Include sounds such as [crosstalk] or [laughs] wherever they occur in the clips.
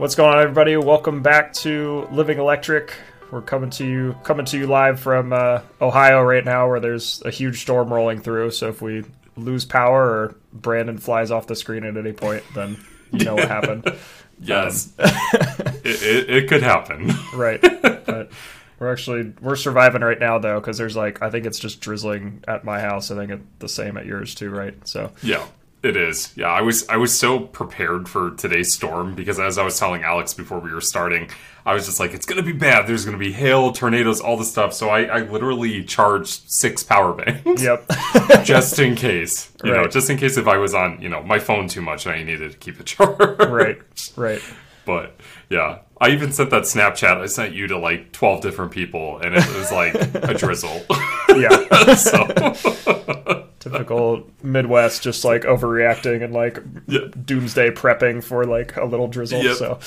What's going on, everybody? Welcome back to Living Electric. We're coming to you coming to you live from uh, Ohio right now, where there's a huge storm rolling through. So if we lose power or Brandon flies off the screen at any point, then you know what [laughs] happened. Yes, [laughs] it, it, it could happen. right. But we're actually we're surviving right now though, because there's like I think it's just drizzling at my house. I think it's the same at yours too, right? So Yeah, it is. Yeah, I was I was so prepared for today's storm because as I was telling Alex before we were starting, I was just like, it's gonna be bad. There's gonna be hail, tornadoes, all this stuff. So I, I literally charged six power banks yep. [laughs] just in case. You know, Right. just in case if I was on, you know, my phone too much and I needed to keep it [laughs] charged. right. Right. But yeah, I even sent that Snapchat I sent you to like twelve different people, and it was like a drizzle. [laughs] Yeah. so Typical Midwest, just like overreacting and like yeah. doomsday prepping for like a little drizzle. Yep. So,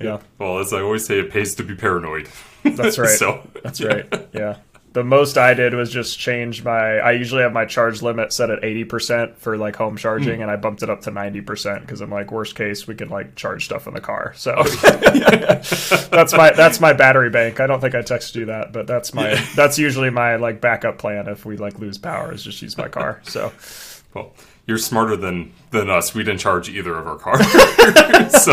yeah, Well, as I always say, it pays to be paranoid. That's [laughs] right. so that's right. Yeah. The most I did was just change my. I usually have my charge limit set at eighty percent for like home charging, Hmm. and I bumped it up to ninety percent because I'm like, worst case, we can like charge stuff in the car. So [laughs] that's my that's my battery bank. I don't think I texted you that, but that's my that's usually my like backup plan if we like lose power is just use my car. [laughs] So Well, you're smarter than than us. We didn't charge either of our cars. [laughs] so,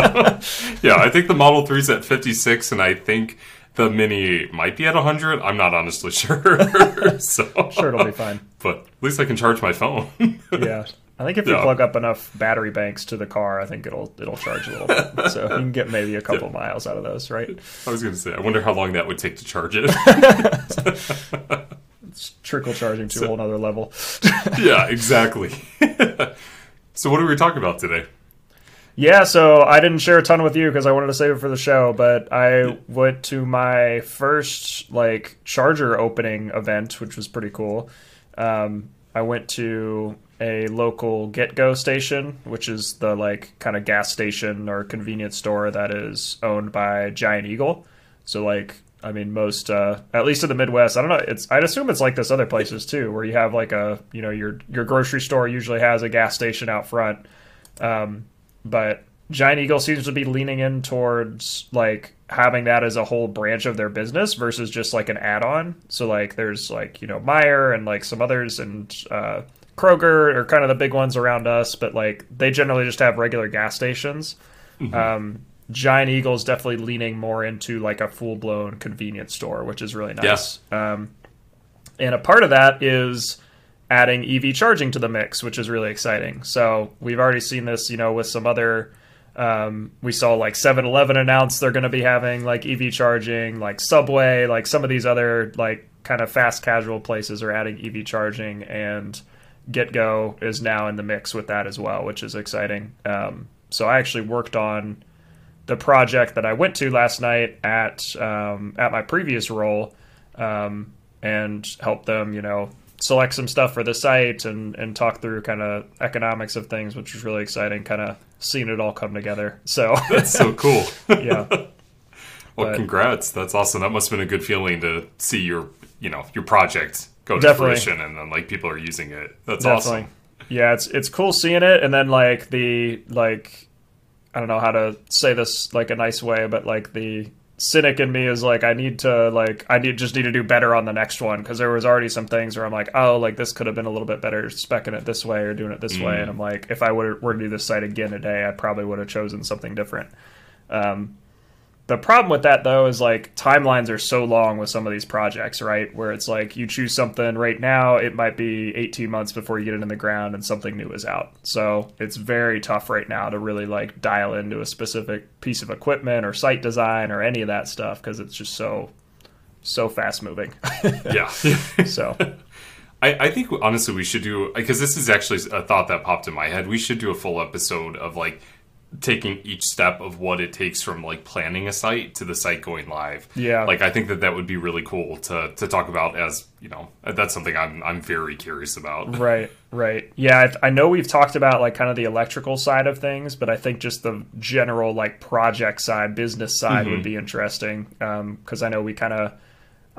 yeah, I think the Model 3's at 56, and I think the Mini might be at 100. I'm not honestly [laughs] sure. [laughs] so, sure it'll be fine. But at least I can charge my phone. [laughs] Yeah. I think if you Yeah. plug up enough battery banks to the car, I think it'll it'll charge a little bit. So you can get maybe a couple miles out of those, right? I was going to say, I wonder how long that would take to charge it. It's trickle charging to a whole nother level. yeah, exactly. so, what are we talking about today? Yeah, so I didn't share a ton with you because I wanted to save it for the show, but I went to my first like charger opening event, which was pretty cool. Um, I went to a local Get Go station, which is the like kind of gas station or convenience store that is owned by Giant Eagle. So like I mean most uh at least in the Midwest, I don't know, it's I'd assume it's like this other places too, where you have like a you know, your your grocery store usually has a gas station out front. Um but Giant Eagle seems to be leaning in towards like having that as a whole branch of their business versus just like an add-on. So like there's like you know Meijer and like some others and uh, Kroger are kind of the big ones around us, but like they generally just have regular gas stations. Um, Giant Eagle is definitely leaning more into like a full-blown convenience store, which is really nice. Um, and a part of that is adding EV charging to the mix, which is really exciting. So we've already seen this, you know, with some other. Um, we saw like 7-Eleven announce they're going to be having like EV charging, like Subway, like some of these other like kind of fast casual places are adding EV charging, and GetGo is now in the mix with that as well, which is exciting. Um, so I actually worked on the project that I went to last night at um, at my previous role um, and helped them, you know, select some stuff for the site and and talk through kind of economics of things, which was really exciting. Kind of seeing it all come together. So [laughs] That's so cool. yeah, [laughs] Well, But- congrats. That's awesome. That must have been a good feeling to see your, you know, your project go to Definitely. fruition and then like people are using it. That's definitely. awesome. Yeah, it's it's cool seeing it, and then like the like I don't know how to say this like a nice way, but like the cynic in me is like I need to like I need just need to do better on the next one because there was already some things where I'm like oh like this could have been a little bit better specking it this way or doing it this way and I'm like if I were, were to do this site again today I probably would have chosen something different. Um, the problem with that though is like timelines are so long with some of these projects, right? Where it's like you choose something right now, it might be 18 months before you get it in the ground and something new is out. So it's very tough right now to really like dial into a specific piece of equipment or site design or any of that stuff because it's just so so fast moving. [laughs] Yeah. so [laughs] I, I think honestly we should do because this is actually a thought that popped in my head. We should do a full episode of like taking each step of what it takes from like planning a site to the site going live. Yeah. Like I think that that would be really cool to to talk about as, you know, that's something I'm I'm very curious about. [laughs] Right, right. Yeah, I, I know we've talked about like kind of the electrical side of things, but I think just the general like project side, business side would mm-hmm. be interesting um, because I know we kind of.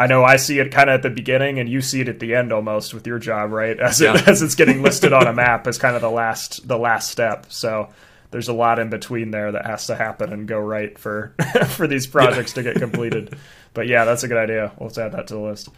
I know I see it kind of at the beginning, and you see it at the end almost with your job, right? [laughs] As Yeah. it, as it's getting listed on a [laughs] map as kind of the last the last step. So there's a lot in between there that has to happen and go right for [laughs] for these projects to get completed. [laughs] But yeah, that's a good idea. Let's add that to the list.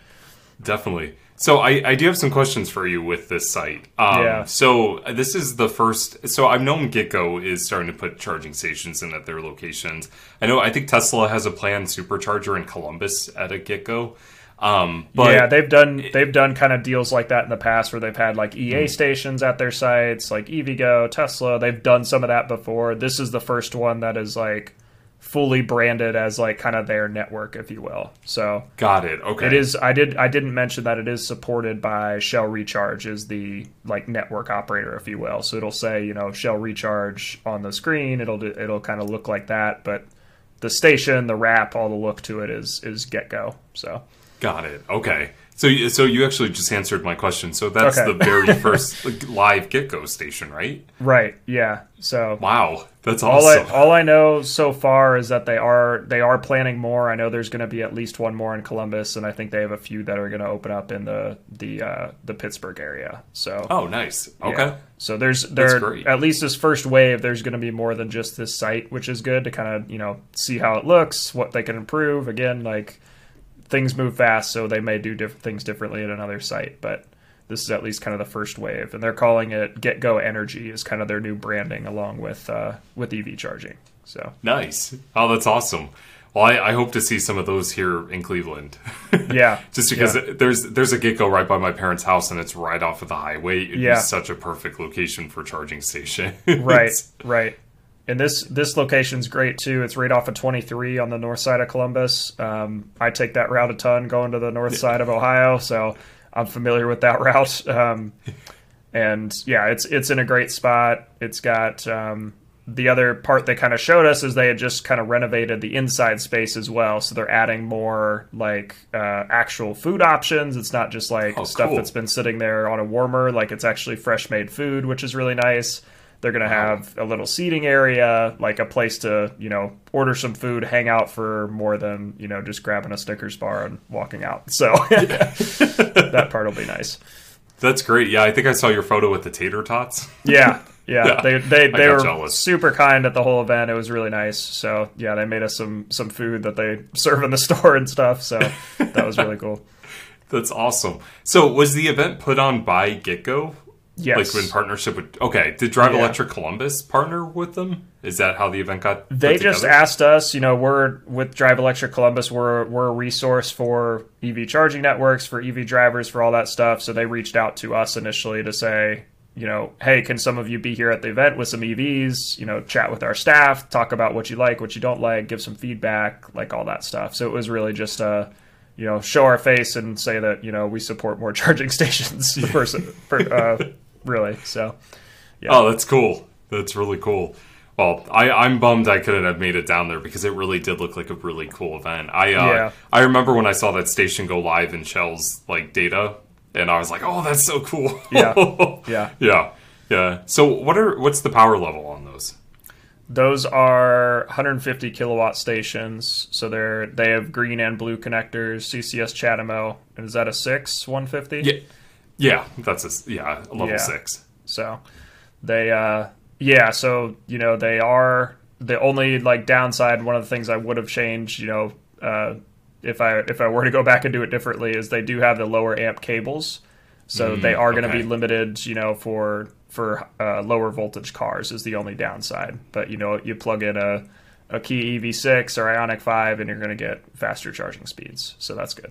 Definitely. So I, I do have some questions for you with this site. Um, Yeah. So this is the first. So I've known GetGo is starting to put charging stations in at their locations. I know. I think Tesla has a planned supercharger in Columbus at a GetGo. Um, but yeah, they've done they've done kind of deals like that in the past where they've had like EA stations at their sites, like EVgo, Tesla. They've done some of that before. This is the first one that is like fully branded as like kind of their network, if you will. So got it. Okay. it is. I did. I didn't mention that it is supported by Shell Recharge, is the like network operator, if you will. So it'll say you know Shell Recharge on the screen. It'll do, it'll kind of look like that, but the station, the wrap, all the look to it is is GetGo. So. Got it. Okay. So, you- so you actually just answered my question. So that's Okay. the very [laughs] first live GetGo station, right? Right. Yeah. So Wow, that's all I all I know so far is that they are they are planning more. I know there's going to be at least one more in Columbus, and I think they have a few that are going to open up in the the uh, the Pittsburgh area. So oh, nice. yeah. Okay. So there's there at least this first wave. There's going to be more than just this site, which is good to kind of you know see how it looks, what they can improve. Again, like things move fast, so they may do different things differently at another site, but. This is at least kind of the first wave, and they're calling it Get Go Energy is kind of their new branding, along with uh, with EV charging. So Nice. Oh, that's awesome. Well, I, I hope to see some of those here in Cleveland. [laughs] yeah, Just because yeah. there's there's a GetGo right by my parents' house and it's right off of the highway. It'd Yeah. be such a perfect location for charging station. right, [laughs] right. And this this location's great too. It's right off of 23 on the north side of Columbus. Um, I take that route a ton going to the north side of Ohio, so I'm familiar with that [laughs] route. Um, and yeah, it's it's in a great spot. It's got um, the other part they kind of showed us is they had just kind of renovated the inside space as well. So they're adding more like uh, actual food options. It's not just like Oh, stuff cool. that's been sitting there on a warmer. Like it's actually fresh made food, which is really nice. They're gonna have a little seating area, like a place to you know order some food, hang out for more than you know just grabbing a Snickers bar and walking out. So [laughs] that part will be nice. That's great. Yeah, I think I saw your photo with the tater tots. Yeah, yeah. [laughs] Yeah, They they, they were jealous. super kind at the whole event. It was really nice. So yeah, they made us some some food that they [laughs] serve in the store and stuff. So that was really cool. That's awesome. So, was the event put on by GetGo? Yes. Like in partnership with. Okay, did Drive Yeah. Electric Columbus partner with them? Is that how the event got? They just asked us, you know, we're with Drive Electric Columbus, we're we're a resource for EV charging networks, for EV drivers, for all that stuff. So they reached out to us initially to say, you know, hey, can some of you be here at the event with some EVs? You know, chat with our staff, talk about what you like, what you don't like, give some feedback, like all that stuff. So it was really just a, you know, show our face and say that you know we support more [laughs] charging stations. for, for, uh, really, so yeah. Oh, that's cool. That's really cool. Well, I, I'm bummed I couldn't have made it down there because it really did look like a really cool event. I uh, Yeah. I remember when I saw that station go live in Shell's like data, and I was like, "Oh, that's so cool." Yeah. [laughs] yeah. yeah, yeah. So, what are what's the power level on those? Those are 150 kilowatt stations, so they're they have green and blue connectors. CCS CHAdeMO, and is that a six 150? Yeah, yeah. That's a yeah a level Yeah. six. So they uh yeah, so you know they are the only like downside. One of the things I would have changed, you know, uh, if I if I were to go back and do it differently, is they do have the lower amp cables, so they are going to okay. be limited, you know, for for uh, lower voltage cars is the only downside. But you know, you plug in a a Kia EV6 or Ioniq 5 and you're going to get faster charging speeds. So that's good.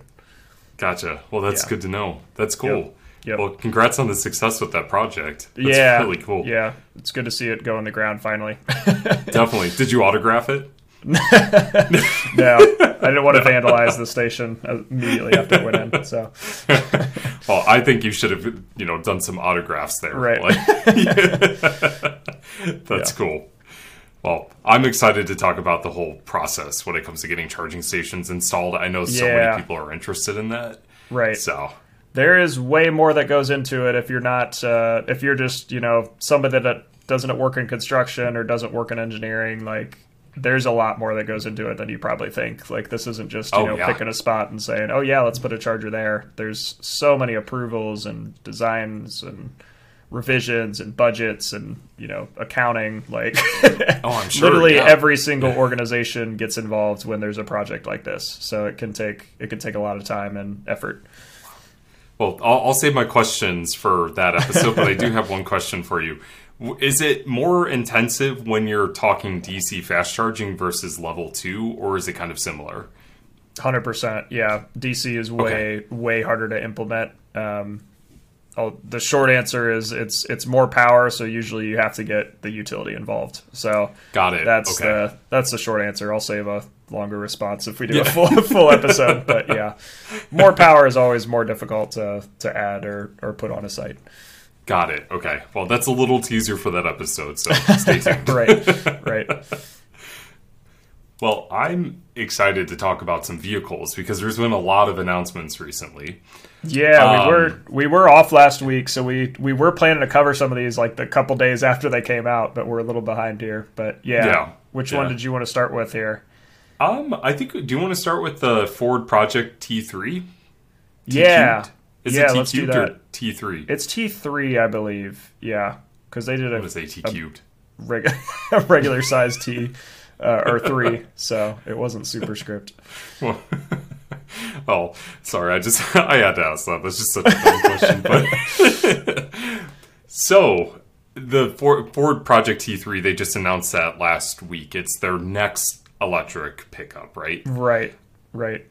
Gotcha. Well, that's Yeah. good to know. That's cool. Yep. Well, congrats on the success with that project. That's yeah. really cool. Yeah. It's good to see it go in the ground finally. [laughs] Definitely. Did you autograph it? No, I didn't want to vandalize the station immediately after it went in. So [laughs] Well, I think you should have, you know, done some autographs there. Right. Like- [laughs] that's Yeah. cool. Well, I'm excited to talk about the whole process when it comes to getting charging stations installed. I know so Yeah. many people are interested in that. right, So, there is way more that goes into it. If you're not, uh, if you're just you know somebody that doesn't work in construction or doesn't work in engineering, like there's a lot more that goes into it than you probably think. Like this isn't just you Oh, know yeah. picking a spot and saying, oh yeah, let's put a charger there. There's so many approvals and designs and revisions and budgets and you know accounting. Like, [laughs] Oh, I'm sure, literally yeah. every single organization gets involved when there's a project like this. So it can take it can take a lot of time and effort. Well, I'll, I'll save my questions for that episode, but I do [laughs] have one question for you. Is it more intensive when you're talking DC fast charging versus level two, or is it kind of similar? Hundred percent, yeah. DC is way way harder to implement. Um, oh, the short answer is it's it's more power, so usually you have to get the utility involved. So Got it. that's okay. the that's the short answer. I'll save a longer response if we do a full full episode. But yeah, [laughs] more power is always more difficult to to add or or put on a site. Got it. Okay. Well, that's a little teaser for that episode, so stay [laughs] tuned. Right, right. [laughs] Well, I'm excited to talk about some vehicles because there's been a lot of announcements recently. Yeah, Um, we were we were off last week, so we we were planning to cover some of these like the couple days after they came out, but we're a little behind here. But yeah, Yeah, which yeah. one did you want to start with here? Um, I think. Do you want to start with the Ford Project T3? Yeah, Is yeah, it let's do T cubed or that. T3? It's T three, I believe. Yeah, because they did a gonna say T cubed. reg- [laughs] a regular size T uh, or three, so it wasn't superscript. [laughs] Well, [laughs] well, sorry, I just I had to ask that. That's just such a dumb question. But so the Ford, Ford Project T3, they just announced that last week. It's their next electric pickup, right? Right, right.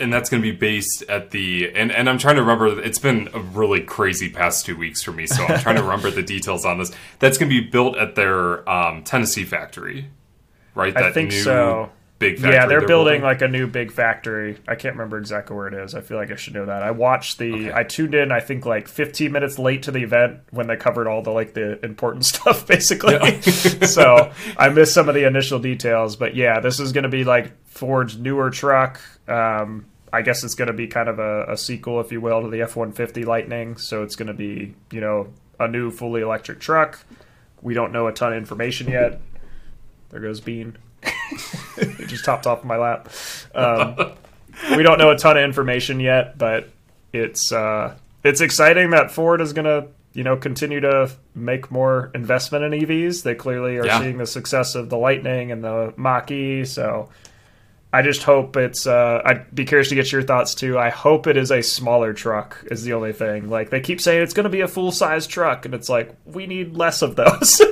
And that's going to be based at the and and I'm trying to remember. It's been a really crazy past two weeks for me, so I'm trying to [laughs] remember the details on this. That's going to be built at their um, Tennessee factory, right? I That think so. Big factory. Yeah, they're, building, like a new big factory. I can't remember exactly where it is. I feel like I should know that. I watched the. I tuned in. I think like 15 minutes late to the event when they covered all the like the important [laughs] stuff, basically. [laughs] so I missed some of the initial details. But yeah, this is going to be like Ford's newer truck. Um, I guess it's going to be kind of a, a sequel, if you will, to the F 150 Lightning. So it's going to be you know a new fully electric truck. We don't know a ton of information yet. There goes Bean. it just topped off my lap. Um, [laughs] we don't know a ton of information yet, but it's uh, it's exciting that Ford is going to you know continue to make more investment in EVs. They clearly are Yeah. seeing the success of the Lightning and the Mach E. So I just hope it's. Uh, I'd be curious to get your thoughts too. I hope it is a smaller truck. Is the only thing. Like they keep saying it's going to be a full size truck, and it's like we need less of those. [laughs]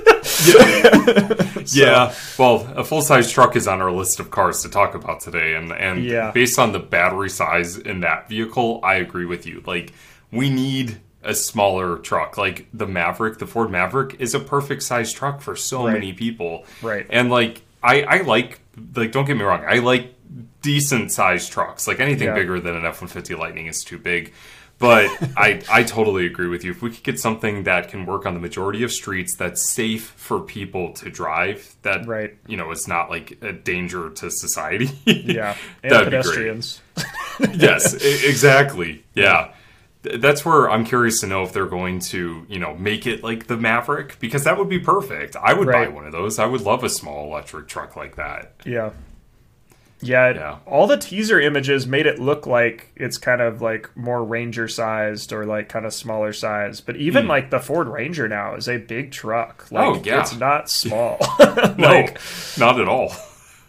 Yeah, well, a full size truck is on our list of cars to talk about today, and and Yeah. based on the battery size in that vehicle, I agree with you. Like, we need a smaller truck. Like the Maverick, the Ford Maverick, is a perfect size truck for so Right. many people. Right. and like I I like like don't get me wrong, I like decent sized trucks. Like anything Yeah. bigger than an F one fifty Lightning is too big. But [laughs] I, I totally agree with you. If we could get something that can work on the majority of streets, that's safe for people to drive, that Right. you know, it's not like a danger to society. [laughs] yeah, and That'd be great. pedestrians. yes, exactly. [laughs] Yeah. Th- That's where I'm curious to know if they're going to, you know, make it like the Maverick because that would be perfect. I would buy one of those. I would love a small electric truck like that. Yeah. Yeah, Yeah. all the teaser images made it look like it's kind of like more Ranger sized or like kind of smaller size. But even like the Ford Ranger now is a big truck. Like Hmm. Oh, yeah. it's not small. [laughs] [laughs] No, like not at all.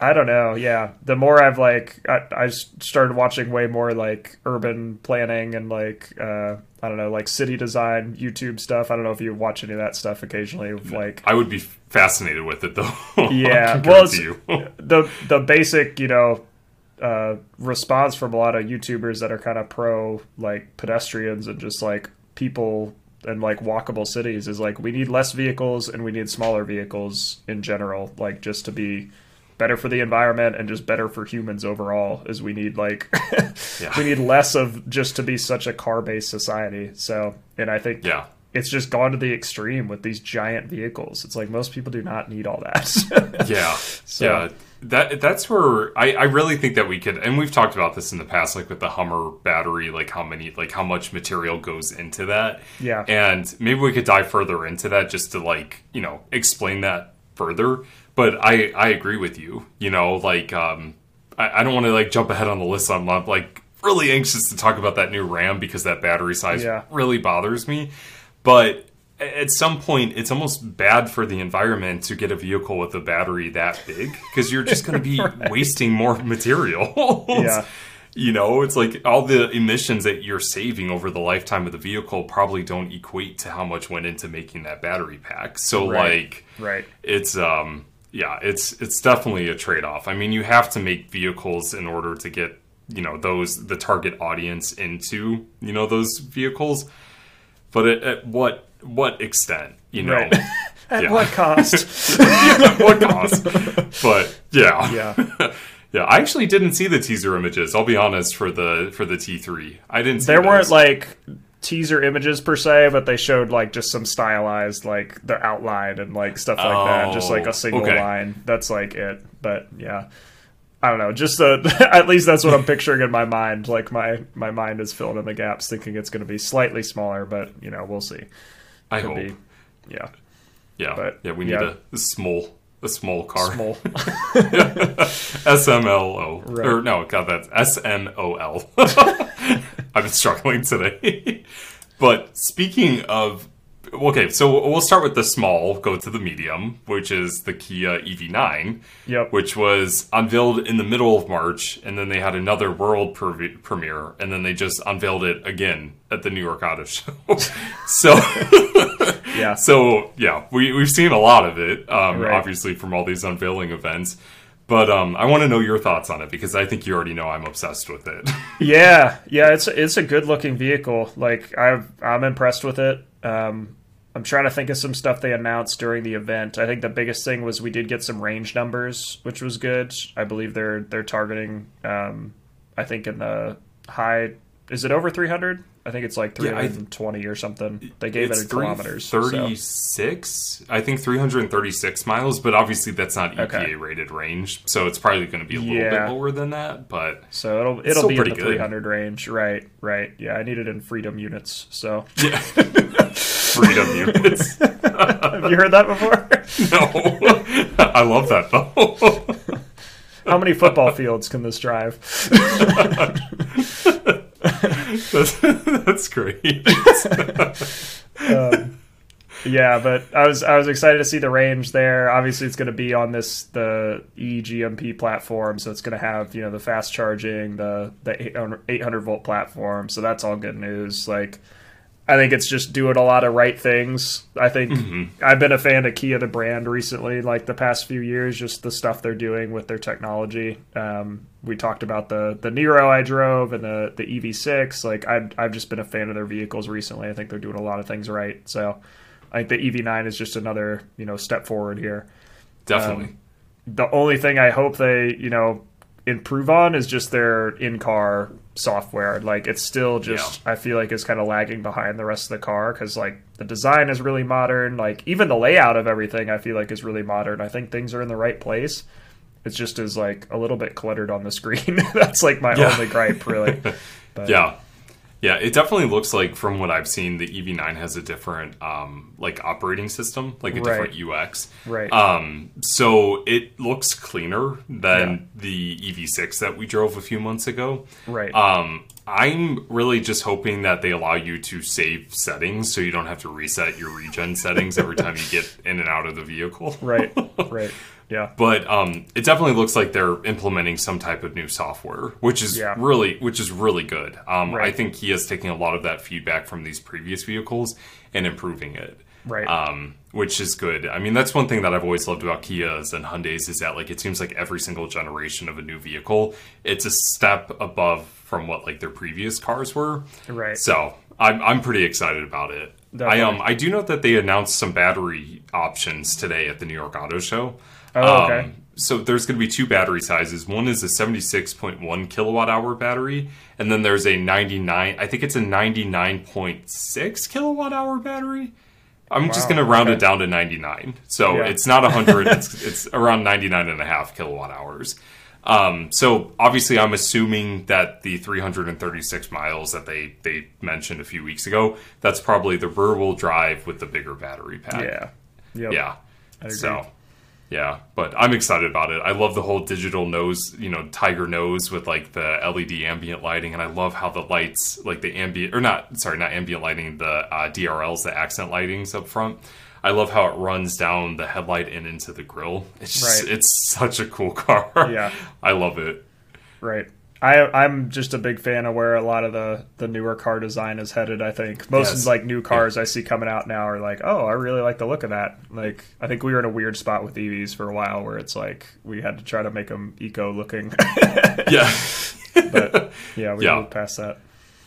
I don't know. Yeah, the more I've like I, I started watching way more like urban planning and like uh, I don't know like city design YouTube stuff. I don't know if you watch any of that stuff occasionally. Like I would be fascinated with it though. [laughs] Yeah, well, [laughs] the the basic you know uh, response from a lot of YouTubers that are kind of pro like pedestrians and just like people and like walkable cities is like we need less vehicles and we need smaller vehicles in general, like just to be better for the environment and just better for humans overall. Is we need like [laughs] Yeah. we need less of just to be such a car based society. So, and I think yeah. it's just gone to the extreme with these giant vehicles. It's like most people do not need all that. [laughs] Yeah, [laughs] So- yeah. That that's where I, I really think that we could, and we've talked about this in the past, like with the Hummer battery, like how many, like how much material goes into that. Yeah. and maybe we could dive further into that just to like you know explain that further. But I I agree with you. You know, like um, I, I don't want to like jump ahead on the list. I'm not like really anxious to talk about that new RAM because that battery size Yeah. really bothers me. But at some point it's almost bad for the environment to get a vehicle with a battery that big because you're just going to be [laughs] right. wasting more material. yeah. [laughs] You know, it's like all the emissions that you're saving over the lifetime of the vehicle probably don't equate to how much went into making that battery pack. So right. like right. It's um yeah, it's it's definitely a trade-off. I mean, you have to make vehicles in order to get, you know, those the target audience into, you know, those vehicles. But at, at what what extent, you know? Right. [laughs] at what cost? [laughs] at what cost? But yeah. Yeah. [laughs] Yeah, I actually didn't see the teaser images. I'll be honest for the for the T3. I didn't There those. weren't like teaser images per se, but they showed like just some stylized like the outline and like stuff like oh, that, just like a single oh, okay. line. That's like it. But yeah. I don't know. Just the [laughs] at least that's what I'm picturing in my mind. Like my my mind is filling in the gaps, thinking it's going to be slightly smaller, but you know we'll see. I Could hope. Be, yeah. Yeah. But yeah, we need yeah. A, small a small car. Small. [laughs] SMLO. Right. Or no, God, that's S M O L. [laughs] [laughs] I've been struggling today. [laughs] but speaking of okay, so we'll start with the small, go to the medium, which is the Kia EV9. Yep. Which was unveiled in the middle of March, and then they had another world pre- premiere, and then they just unveiled it again at the New York Auto [laughs] Show. so, yeah. So yeah, we we've seen a lot of it, um, right. obviously from all these unveiling events. But um, I want to know your thoughts on it because I think you already know I'm obsessed with it. [laughs] yeah, yeah, it's it's a good looking vehicle. Like i I'm impressed with it. Um, I'm trying to think of some stuff they announced during the event. I think the biggest thing was we did get some range numbers, which was good. I believe they're they're targeting. Um, I think in the high. Is it over 300? I think it's like 320 yeah, or something. They gave it in kilometers. 36. So. I think 336 miles, but obviously that's not EPA okay. rated range, so it's probably going to be a little yeah. bit lower than that. But so it'll it'll be in the 300 range, right? Right. Yeah, I need it in freedom units. So yeah. [laughs] freedom units. Have you heard that before? [laughs] No. I love that though. [laughs] How many football fields can this drive? [laughs] that's, that's great. [laughs] um, yeah, but I was I was excited to see the range there. Obviously, it's going to be on this the eGMP platform, so it's going to have you know the fast charging, the the 800 volt platform. So that's all good news. Like I think it's just doing a lot of right things. I think mm-hmm. I've been a fan of Kia the brand recently, like the past few years, just the stuff they're doing with their technology. Um, we talked about the the Niro I drove and the the EV6. Like I've I've just been a fan of their vehicles recently. I think they're doing a lot of things right. So I think the EV9 is just another you know step forward here. Definitely. Um, the only thing I hope they you know improve on is just their in car software. Like it's still just yeah. I feel like is kind of lagging behind the rest of the car because like the design is really modern. Like even the layout of everything I feel like is really modern. I think things are in the right place. It's just is like a little bit cluttered on the screen. [laughs] That's like my yeah. only gripe, really. [laughs] But, yeah, yeah, it definitely looks like from what I've seen, the EV9 has a different um, like operating system, like a right. different UX. Right. Um, so it looks cleaner than yeah. the EV6 that we drove a few months ago. Right. Um, I'm really just hoping that they allow you to save settings so you don't have to reset your regen settings every time you [laughs] get in and out of the vehicle. right. [laughs] Right. Yeah. But um, it definitely looks like they're implementing some type of new software, which is yeah. really which is really good. Um, right. I think Kia's taking a lot of that feedback from these previous vehicles and improving it. Right. Um, which is good. I mean, that's one thing that I've always loved about Kias and Hyundai's is that like it seems like every single generation of a new vehicle, it's a step above from what like their previous cars were. Right. So I'm I'm pretty excited about it. Definitely. I um I do note that they announced some battery options today at the New York Auto Show. Oh, okay. Um, so there's going to be two battery sizes. One is a 76.1 kilowatt hour battery, and then there's a 99. I think it's a 99.6 kilowatt hour battery. I'm wow, just going to round okay. it down to 99. So yeah. it's not 100. [laughs] it's, it's around 99 and a half kilowatt hours. Um, so obviously, I'm assuming that the 336 miles that they they mentioned a few weeks ago, that's probably the rear wheel drive with the bigger battery pack. Yeah. Yep. Yeah. So Yeah, but I'm excited about it. I love the whole digital nose, you know, tiger nose with like the LED ambient lighting, and I love how the lights, like the ambient or not, sorry, not ambient lighting, the uh, DRLs, the accent lightings up front. I love how it runs down the headlight and into the grill. It's just, Right. it's such a cool [laughs] car. Yeah. I love it. Right. I I'm just a big fan of where a lot of the the newer car design is headed. I think most Yes. like new cars I see coming out now are like, oh, I really like the look of that. Like, I think we were in a weird spot with EVs for a while where it's like we had to try to make them eco looking, [laughs] Yeah. but yeah, we Yeah. moved past that.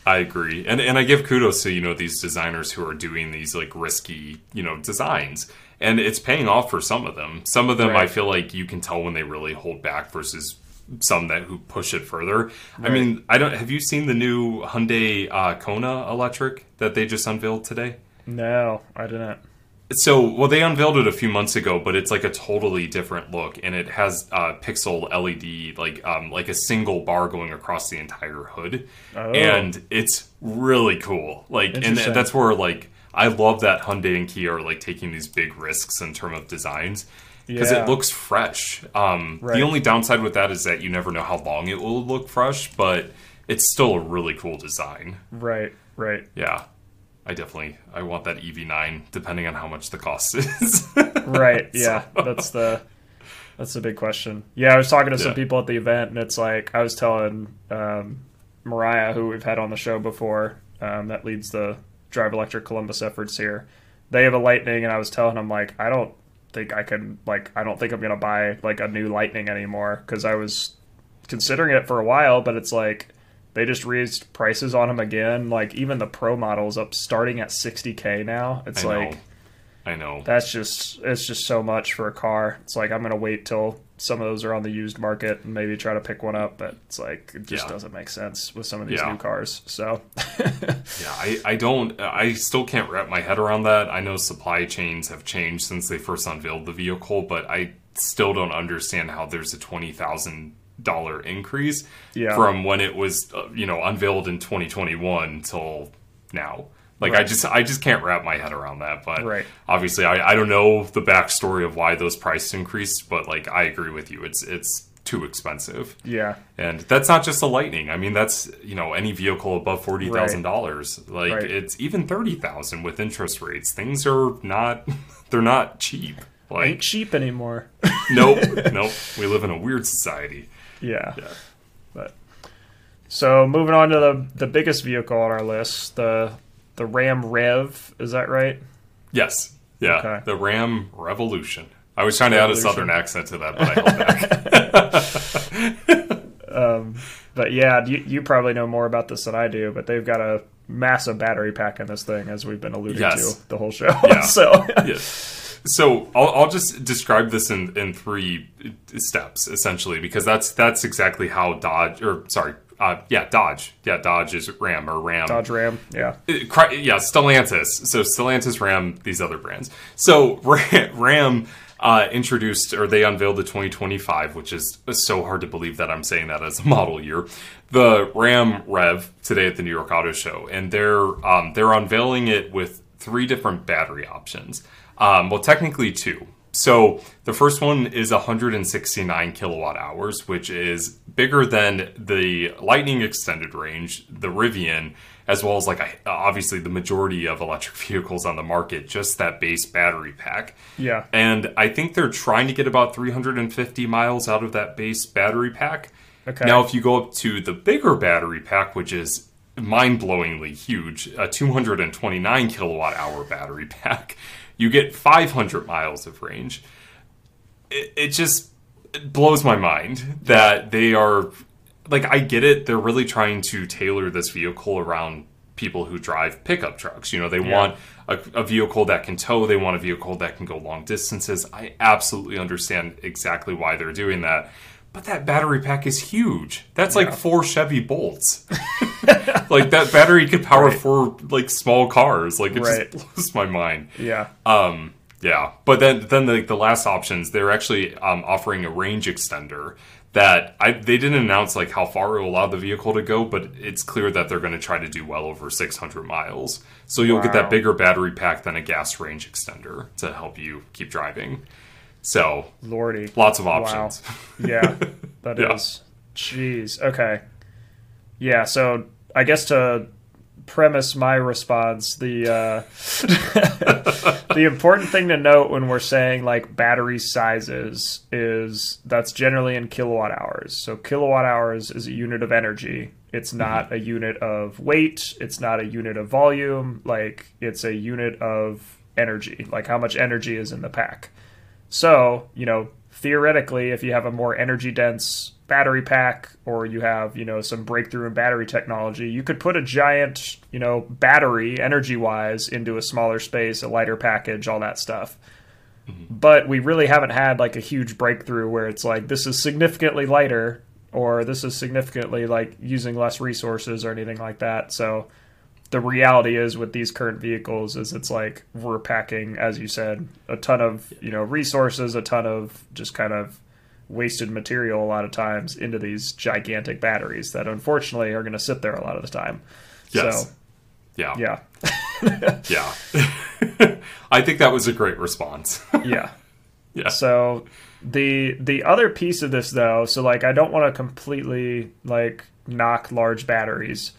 I agree, and and I give kudos to you know these designers who are doing these like risky you know designs, and it's paying off for some of them. Some of them I feel like you can tell when they really hold back versus some that who push it further. I mean, I don't. Have you seen the new Hyundai uh, Kona electric that they just unveiled today? No, I didn't. So, well, they unveiled it a few months ago, but it's like a totally different look, and it has uh, pixel LED, like um, like a single bar going across the entire hood, Oh. and it's really cool. Like, and that's where like I love that Hyundai and Kia are like taking these big risks in terms of designs because Yeah. it looks fresh. Um, Right. The only downside with that is that you never know how long it will look fresh, but it's still a really cool design. Right, right, Yeah. I definitely I want that EV9 depending on how much the cost [laughs] is. right. Yeah, that's the that's the big question. Yeah, I was talking to some Yeah. people at the event, and it's like I was telling um, Mariah, who we've had on the show before, um, that leads the Drive Electric Columbus efforts here. They have a Lightning, and I was telling them like I don't think I can like I don't think I'm gonna buy like a new Lightning anymore because I was considering it for a while, but it's like they just raised prices on them again. Like even the Pro models up starting at 60k now. It's I like know. I know. that's just it's just so much for a car. It's like I'm gonna wait till some of those are on the used market and maybe try to pick one up, but it's like it just Yeah. doesn't make sense with some of these Yeah. new cars. So [laughs] Yeah, I, I don't I still can't wrap my head around that. I know supply chains have changed since they first unveiled the vehicle, but I still don't understand how there's a twenty thousand dollar increase Yeah. from when it was uh, you know unveiled in 2021 till now. Like I just I just can't wrap my head around that. But Right. obviously I, I don't know the backstory of why those prices increased, but like I agree with you. It's it's too expensive. yeah, And that's not just a Lightning. I mean, that's you know any vehicle above forty thousand dollars. Like Right. it's even thirty thousand with interest rates. Things are not [laughs] they're not cheap. ain't Like cheap anymore. [laughs] nope, [laughs] nope. We live in a weird society. yeah. Yeah. But so moving on to the the biggest vehicle on our list, the the Ram Rev. Is that right? Yes. Yeah. Okay. The Ram Revolution. I was trying to add a southern accent to that, but I held back. [laughs] Um, but yeah, you, you probably know more about this than I do. But they've got a massive battery pack in this thing, as we've been alluding Yes. to the whole show. Yeah. [laughs] so [laughs] yes. So I'll, I'll just describe this in, in three steps essentially because that's that's exactly how Dodge or sorry uh, yeah Dodge yeah Dodge is Ram or Ram Dodge Ram, yeah, Uh, yeah, Stellantis. So Stellantis, Ram, these other brands. So [laughs] Ram, Ram uh, introduced or they unveiled the 2025, which is so hard to believe that I'm saying that as a [laughs] model year. The Ram Rev today at the New York Auto Show, and they're um, they're unveiling it with three different battery options. Um, well, technically two. So the first one is 169 kilowatt hours, which is bigger than the Lightning extended range, the Rivian, as well as like a, obviously the majority of electric [laughs] vehicles on the market. Just that base battery pack. yeah, And I think they're trying to get about 350 miles out of that base battery pack. Okay. Now, if you go up to the bigger battery pack, which is mind blowingly huge, a 229 kilowatt hour battery [laughs] pack, you get 500 miles of range. It, it just it blows my mind that they are like, I get it. They're really trying to tailor this vehicle around people who drive pickup trucks. You know, they want a, a vehicle that can tow, they want a vehicle that can go long distances. I absolutely understand exactly why they're doing that. But that battery pack is huge. That's like four Chevy Bolts. [laughs] like that battery could power Right. four like small cars. Like it Right. just blows my mind. yeah, Um, yeah, but then then the, the last options they're actually um, offering a range extender that I they didn't announce like how far it will allow the vehicle to go, but it's clear that they're going to try to do well over 600 miles. So you'll get that bigger battery pack than a gas range extender to help you keep driving. So Lordy. lots of options. Wow. Yeah, [laughs] that is. Yeah. Jeez. Okay. Yeah. So I guess to premise my response, the uh, [laughs] the important thing to note when we're saying like battery sizes is that's generally in kilowatt hours. So kilowatt hours is a unit of energy. It's not a unit of weight. It's not a unit of volume. Like it's a unit of energy. Like how much energy is in the pack. So, you know, theoretically, if you have a more energy dense battery pack or you have, you know, some breakthrough in battery technology, you could put a giant, you know, battery energy wise into a smaller space, a lighter package, all that stuff. Mm-hmm. But we really haven't had like a huge breakthrough where it's like this is significantly lighter or this is significantly like using less resources or anything like that. So the reality is with these current vehicles is it's like we're packing as you said a ton of you know resources a ton of just kind of wasted material a lot of times into these gigantic batteries that unfortunately are going to sit there a lot of the time Yes. so Yeah. yeah [laughs] Yeah. [laughs] I think that was a great response. [laughs] yeah yeah. So the the other piece of this though, so like I don't want to completely like knock large batteries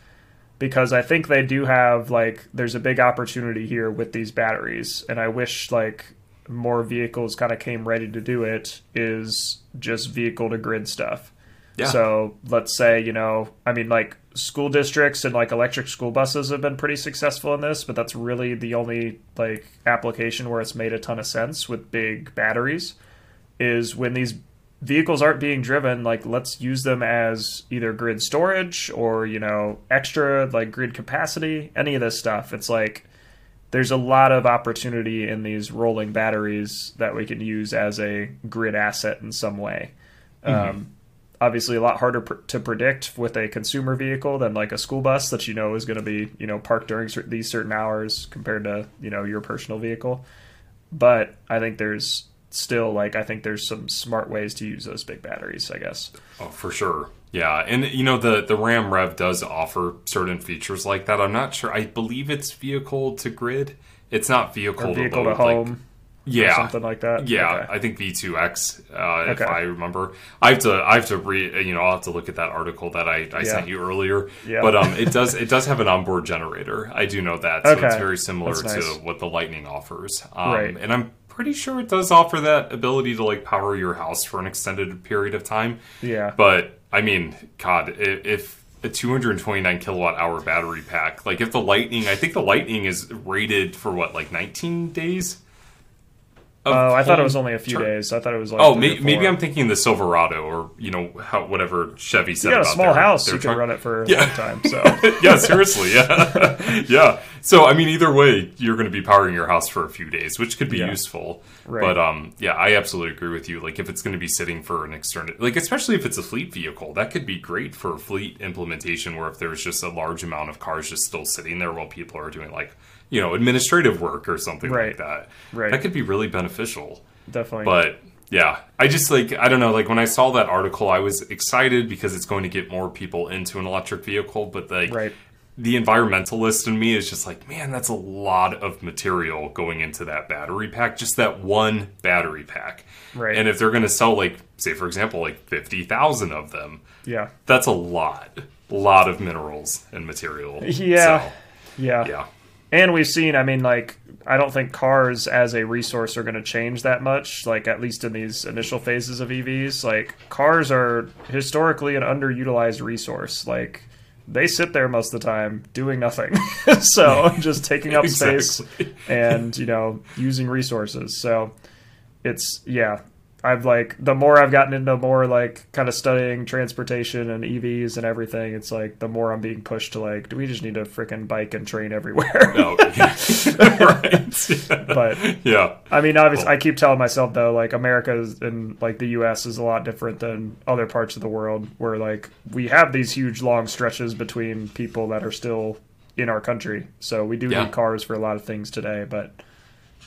because I think they do have like there's a big opportunity here with these batteries and I wish like more vehicles kind of came ready to do it is just vehicle to grid stuff. Yeah. So let's say, you know, I mean, like school districts and like electric school buses have been pretty successful in this, but that's really the only like application where it's made a ton of sense with big batteries is when these vehicles aren't being driven, like let's use them as either grid storage or, you know, extra like grid capacity, any of this stuff. It's like there's a lot of opportunity in these rolling batteries that we can use as a grid asset in some way. Um, obviously, a lot harder pr- to predict with a consumer vehicle than like a school bus that you know is going to be you know parked during cer- these certain hours compared to you know your personal vehicle. But I think there's still like I think there's some smart ways to use those big batteries. I guess. Oh, for sure. Yeah, and you know the the Ram Rev does offer certain features like that. I'm not sure. I believe it's vehicle to grid. It's not vehicle, Or vehicle to, to load, like- home, yeah, or something like that. Yeah, Okay. I think V2X, uh, if I remember. I have to, I have to read. You know, I'll have to look at that article that I, I sent you earlier. Yeah. But um, it does, it does have an onboard generator. I do know that, so it's very similar That's to what the Lightning offers. Um, Right. And I'm pretty sure it does offer that ability to like power your house for an extended period of time. Yeah. But I mean, God, i- if a 229 kilowatt hour battery pack, like if the Lightning, I think the Lightning is rated for what, like 19 days. Oh, I thought it was only a few days. I thought it was like. Oh, may, maybe. I'm thinking the Silverado or you know how, whatever Chevy said. You got a small their- house. their You can truck. run it for a long time. So. [laughs] yeah, seriously, yeah, [laughs] yeah. So I mean, either way, you're going to be powering your house for a few days, which could be Yeah. useful. Right. But um, yeah, I absolutely agree with you. Like, if it's going to be sitting for an external, like especially if it's a fleet vehicle, that could be great for fleet implementation. Where if there's just a large amount of cars just still sitting there while people are doing like you know administrative work or something Right. like that, Right. that could be really beneficial. Definitely. But yeah, I just like I don't know. Like when I saw that article, I was excited because it's going to get more people into an electric vehicle. But like Right. the environmentalist in me is just like, man, that's a lot of material going into that battery pack. Just that one battery pack. Right. And if they're going to sell like, say for example, like fifty thousand of them, yeah. that's a lot, lot of minerals and material. [laughs] Yeah. So, Yeah. yeah. And we've seen, I mean, like, I don't think cars as a resource are going to change that much, like, at least in these initial phases of EVs. Like, cars are historically an underutilized resource. Like, they sit there most of the time doing nothing. [laughs] so, [laughs] just taking up space [laughs] and, you know, using resources. So, it's, yeah. I've like the more I've gotten into more like kind of studying transportation and EVs and everything, it's like the more I'm being pushed to like, do we just need to freaking bike and train everywhere? Yeah. [laughs] [laughs] right. But [laughs] yeah. I mean, obviously, I keep telling myself though, like America is, and like the U.S. is a lot different than other parts of the world, where like we have these huge long stretches between people that are still in our country. So we do Yeah. need cars for a lot of things today, but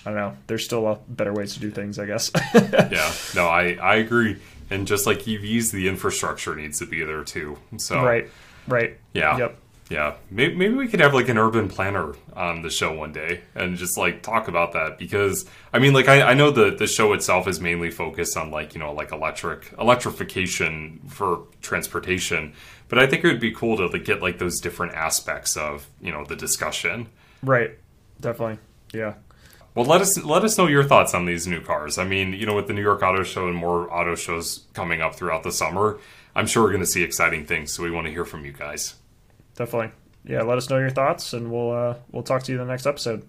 I don't know. There's still a better ways to do things, I guess. [laughs] Yeah, no, I, I agree. And just like EVs, the infrastructure needs to be there too. So right, right. yeah, Yep. Yeah, maybe, maybe we could have like an urban planner on the show one day and just like talk about that because I mean, like I, I know the the show itself is mainly focused on like you know like electric electrification for transportation, but I think it would be cool to like, get like those different aspects of you know the discussion. Right. Definitely. Yeah. Well, let us let us know your thoughts on these new cars. I mean, you know, with the New York Auto Show and more auto shows coming up throughout the summer, I'm sure we're going to see exciting things. So we want to hear from you guys definitely. Yeah, let us know your thoughts, and we'll uh, we'll talk to you in the next episode.